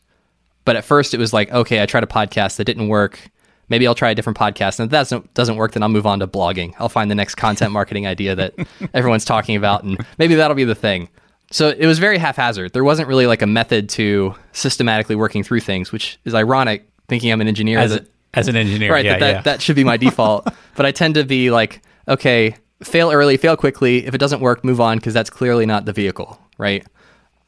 But at first it was like, okay, I tried a podcast that didn't work maybe I'll try a different podcast. And if that doesn't, doesn't work, then I'll move on to blogging. I'll find the next content marketing idea that everyone's talking about, and maybe that'll be the thing. So it was very haphazard. There wasn't really like a method to systematically working through things, which is ironic, thinking I'm an engineer. As, that, as an engineer, right? Yeah, that, that, that should be my default. but I tend to be like, okay, fail early, fail quickly. If it doesn't work, move on because that's clearly not the vehicle, right?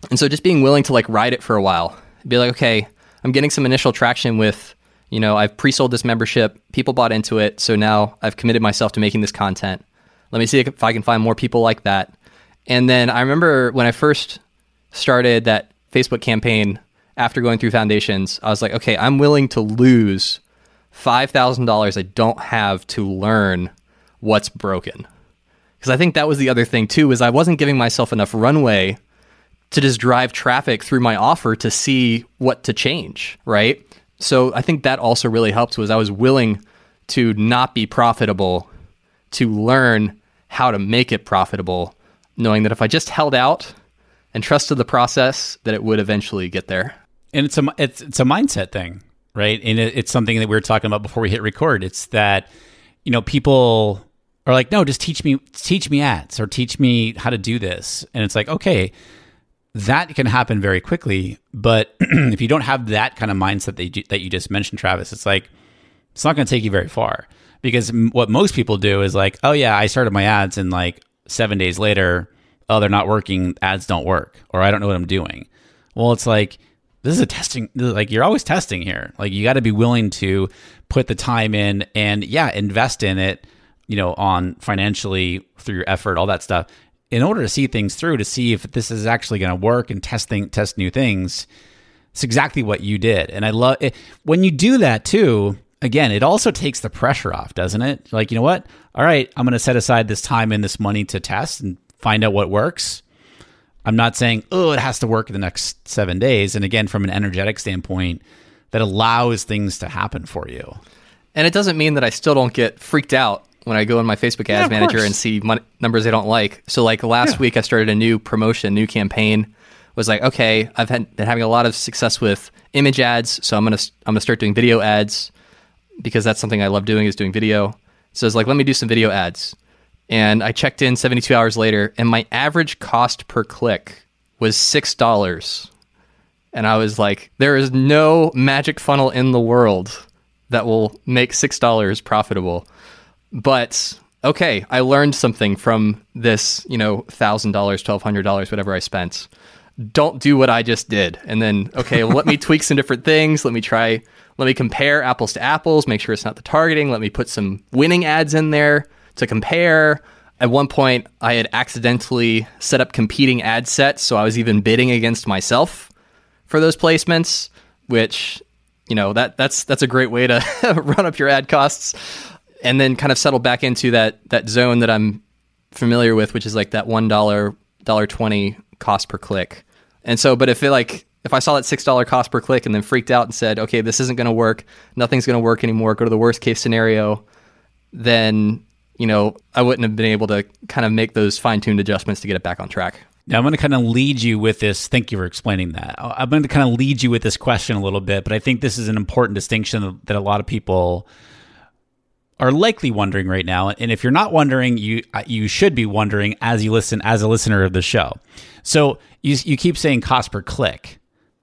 And so just being willing to like ride it for a while, be like, okay, I'm getting some initial traction with you know, I've pre-sold this membership, people bought into it, so now I've committed myself to making this content. Let me see if I can find more people like that. And then I remember when I first started that Facebook campaign after going through foundations, I was like, okay, I'm willing to lose $5,000 I don't have to learn what's broken. Because I think that was the other thing too, is I wasn't giving myself enough runway to just drive traffic through my offer to see what to change, right? so I think that also really helped was I was willing to not be profitable to learn how to make it profitable, knowing that if I just held out and trusted the process, that it would eventually get there. And it's a it's it's a mindset thing, right? And it, it's something that we were talking about before we hit record. It's that you know people are like, no, just teach me teach me ads or teach me how to do this, and it's like, okay, that can happen very quickly. But if you don't have that kind of mindset that you, that you just mentioned, Travis, it's like it's not going to take you very far because what most people do is like, oh yeah, I started my ads and like seven days later, oh they're not working, ads don't work, or I don't know what I'm doing. Well, it's like this is a testing like you're always testing here. Like you got to be willing to put the time in and yeah, invest in it, you know, on financially through your effort, all that stuff in order to see things through, to see if this is actually going to work and testing test new things, it's exactly what you did. And I love it when you do that too. Again, it also takes the pressure off, doesn't it? Like, you know what? All right, I'm going to set aside this time and this money to test and find out what works. I'm not saying, oh, it has to work in the next seven days. And again, from an energetic standpoint, that allows things to happen for you. And it doesn't mean that I still don't get freaked out when I go in my Facebook Ads yeah, Manager course. and see mon- numbers I don't like. So like last yeah. week, I started a new promotion, new campaign. Was like, okay, I've had, been having a lot of success with image ads, so I'm gonna I'm gonna start doing video ads because that's something I love doing is doing video. So it's like, let me do some video ads. And I checked in 72 hours later, and my average cost per click was six dollars. And I was like, there is no magic funnel in the world that will make six dollars profitable. But okay, I learned something from this, you know, $1,000, $1,200, whatever I spent. Don't do what I just did. And then, okay, let me tweak some different things. Let me try, let me compare apples to apples, make sure it's not the targeting. Let me put some winning ads in there to compare. At one point, I had accidentally set up competing ad sets, so I was even bidding against myself for those placements, which you know that that's that's a great way to run up your ad costs, and then kind of settle back into that that zone that I'm familiar with, which is like that one dollar dollar twenty cost per click. And so, but if it like if I saw that six dollar cost per click and then freaked out and said, okay, this isn't going to work, nothing's going to work anymore, go to the worst case scenario, then you know I wouldn't have been able to kind of make those fine tuned adjustments to get it back on track. Now I'm going to kind of lead you with this. Thank you for explaining that. I'm going to kind of lead you with this question a little bit, but I think this is an important distinction that a lot of people are likely wondering right now. And if you're not wondering, you uh, you should be wondering as you listen as a listener of the show. So you you keep saying cost per click.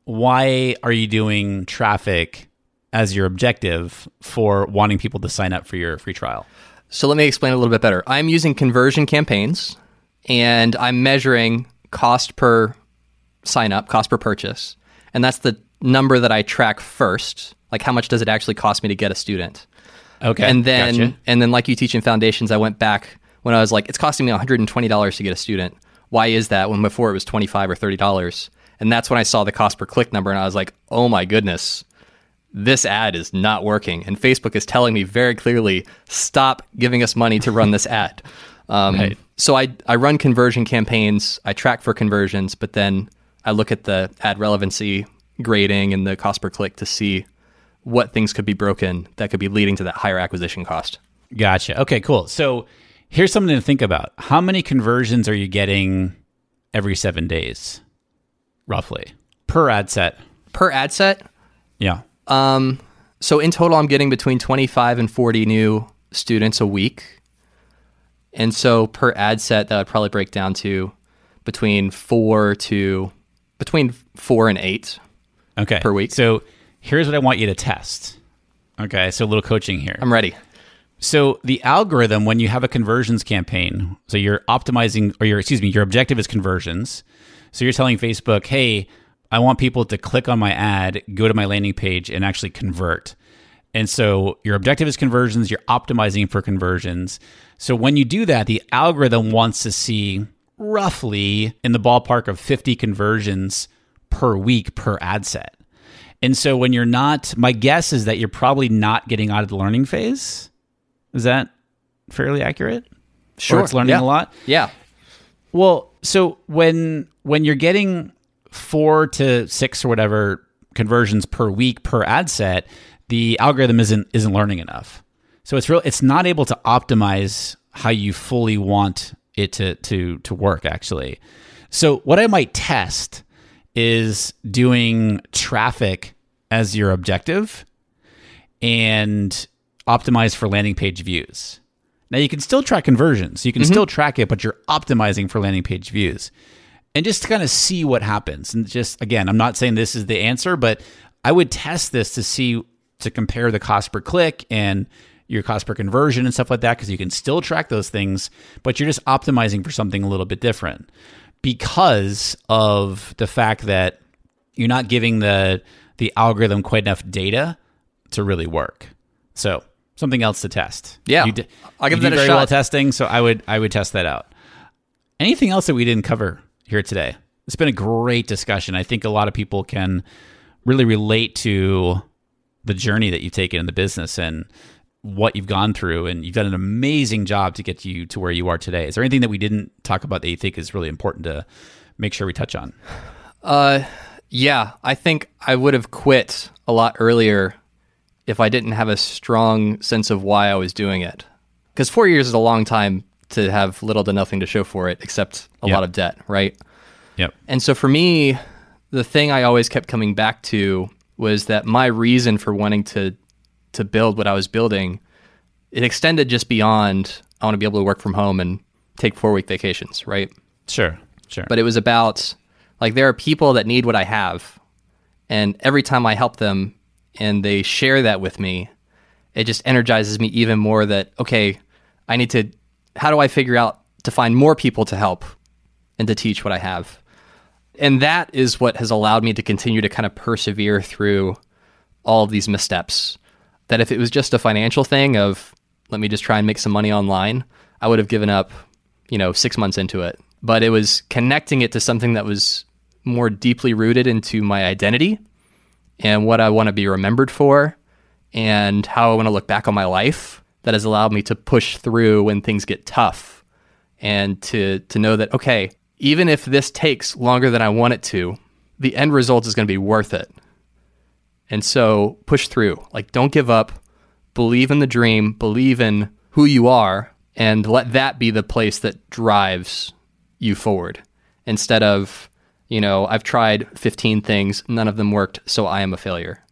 Why are you doing traffic as your objective for wanting people to sign up for your free trial? So let me explain a little bit better. I'm using conversion campaigns and I'm measuring cost per sign up, cost per purchase. And that's the number that I track first. Like how much does it actually cost me to get a student? Okay. And then gotcha. and then like you teach in foundations, I went back when I was like, it's costing me $120 to get a student. Why is that when before it was 25 or $30? And that's when I saw the cost per click number and I was like, oh my goodness, this ad is not working. And Facebook is telling me very clearly, stop giving us money to run this ad. Um, Right. So I, I run conversion campaigns, I track for conversions, but then I look at the ad relevancy grading and the cost per click to see what things could be broken that could be leading to that higher acquisition cost. Gotcha. Okay, cool. So here's something to think about. How many conversions are you getting every seven days, roughly, per ad set? Per ad set, Yeah. Um, so in total, I'm getting between 25 and 40 new students a week. And so per ad set, that would probably break down to between four to between four and eight. Okay. Per week. So here's what I want you to test. Okay. So a little coaching here. I'm ready. So the algorithm, when you have a conversions campaign, so you're optimizing, or your excuse me, your objective is conversions. So you're telling Facebook, hey, I want people to click on my ad, go to my landing page, and actually convert. And so your objective is conversions. You're optimizing for conversions. So when you do that, the algorithm wants to see roughly in the ballpark of 50 conversions per week per ad set. And so when you're not, my guess is that you're probably not getting out of the learning phase. Is that fairly accurate? Sure. Or it's learning Yeah. a lot. Yeah. Well, so when when you're getting four to six or whatever conversions per week per ad set, the algorithm isn't isn't learning enough. So it's real. It's not able to optimize how you fully want it to to to work. Actually, so what I might test is doing traffic as your objective and optimize for landing page views. Now you can still track conversions. You can mm-hmm. still track it, but you're optimizing for landing page views. And just to kind of see what happens. And just again, I'm not saying this is the answer, but I would test this to see to compare the cost per click and your cost per conversion and stuff like that because you can still track those things, but you're just optimizing for something a little bit different because of the fact that you're not giving the the algorithm quite enough data to really work. So something else to test. Yeah. you d- I'll give you that very well shot. testing. So I would I would test that out. Anything else that we didn't cover here today? It's been a great discussion. I think a lot of people can really relate to the journey that you've taken in the business and what you've gone through and you've done an amazing job to get you to where you are today. Is there anything that we didn't talk about that you think is really important to make sure we touch on? Uh, yeah, I think I would have quit a lot earlier if I didn't have a strong sense of why I was doing it. Because four years is a long time to have little to nothing to show for it, except a Yeah. lot of debt, right? Yep. And so for me, the thing I always kept coming back to was that my reason for wanting to to build what I was building, it extended just beyond I want to be able to work from home and take four week vacations, right? Sure. Sure. But it was about like there are people that need what I have, and every time I help them and they share that with me, it just energizes me even more that okay, I need to how do I figure out to find more people to help and to teach what I have? And that is what has allowed me to continue to kind of persevere through all of these missteps. That if it was just a financial thing of let me just try and make some money online, I would have given up you know, six months into it. But it was connecting it to something that was more deeply rooted into my identity and what I want to be remembered for and how I want to look back on my life that has allowed me to push through when things get tough and to to know that okay, even if this takes longer than I want it to, the end result is going to be worth it. And so push through. Like don't give up. Believe in the dream, believe in who you are and let that be the place that drives you forward instead of you know, I've tried 15 things, none of them worked, so I am a failure.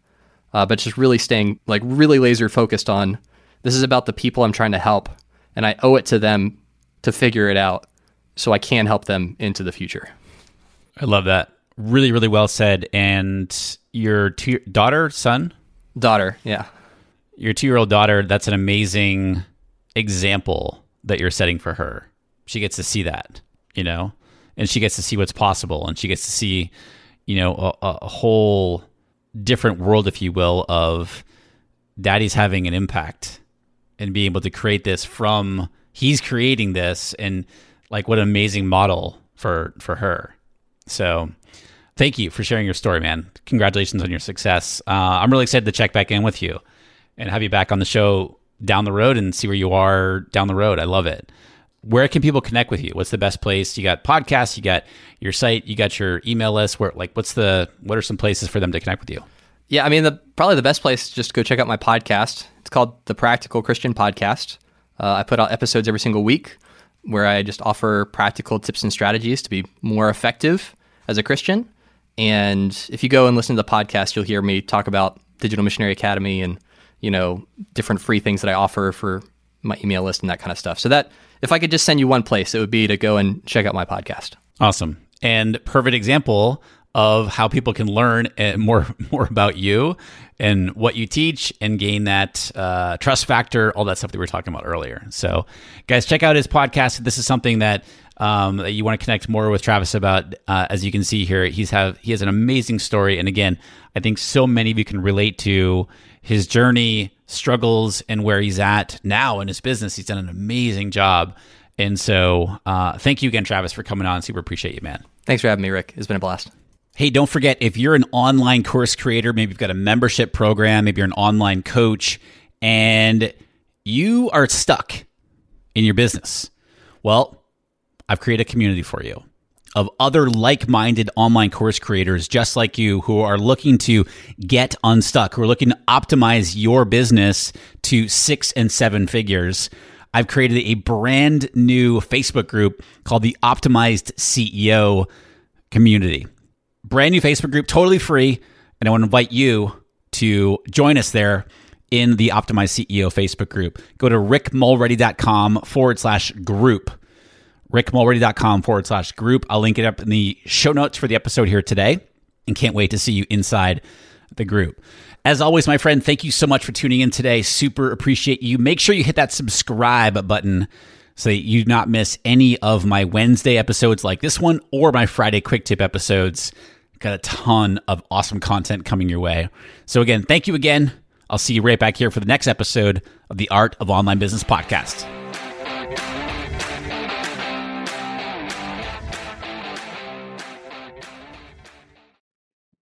Uh, but just really staying like really laser focused on this is about the people I'm trying to help, and I owe it to them to figure it out so I can help them into the future. I love that. Really, really well said. And your two, daughter, son? Daughter, yeah. Your two year old daughter, that's an amazing example that you're setting for her. She gets to see that, you know? and she gets to see what's possible and she gets to see you know a, a whole different world if you will of daddy's having an impact and being able to create this from he's creating this and like what an amazing model for for her so thank you for sharing your story man congratulations on your success uh, i'm really excited to check back in with you and have you back on the show down the road and see where you are down the road i love it where can people connect with you? What's the best place? You got podcasts, you got your site, you got your email list. Where like what's the what are some places for them to connect with you? Yeah, I mean the probably the best place just go check out my podcast. It's called the Practical Christian Podcast. Uh, I put out episodes every single week where I just offer practical tips and strategies to be more effective as a Christian. And if you go and listen to the podcast, you'll hear me talk about Digital Missionary Academy and you know different free things that I offer for my email list and that kind of stuff. So that if I could just send you one place, it would be to go and check out my podcast. Awesome. And perfect example of how people can learn eh, more more about you and what you teach and gain that uh, trust factor, all that stuff that we were talking about earlier. So, guys, check out his podcast. This is something that um, that you want to connect more with Travis about. Uh, as you can see here, he's have he has an amazing story, and again, I think so many of you can relate to his journey, struggles, and where he's at now in his business. He's done an amazing job. And so, uh, thank you again, Travis, for coming on. Super appreciate you, man. Thanks for having me, Rick. It's been a blast. Hey, don't forget if you're an online course creator, maybe you've got a membership program, maybe you're an online coach, and you are stuck in your business. Well, I've created a community for you of other like minded online course creators just like you who are looking to get unstuck, who are looking to optimize your business to six and seven figures. I've created a brand new Facebook group called the Optimized CEO Community. Brand new Facebook group, totally free. And I want to invite you to join us there in the Optimized CEO Facebook group. Go to rickmulready.com forward slash group rickmulready.com forward slash group. I'll link it up in the show notes for the episode here today and can't wait to see you inside the group. As always, my friend, thank you so much for tuning in today. Super appreciate you. Make sure you hit that subscribe button so that you do not miss any of my Wednesday episodes like this one or my Friday quick tip episodes. Got a ton of awesome content coming your way. So, again, thank you again. I'll see you right back here for the next episode of the Art of Online Business podcast.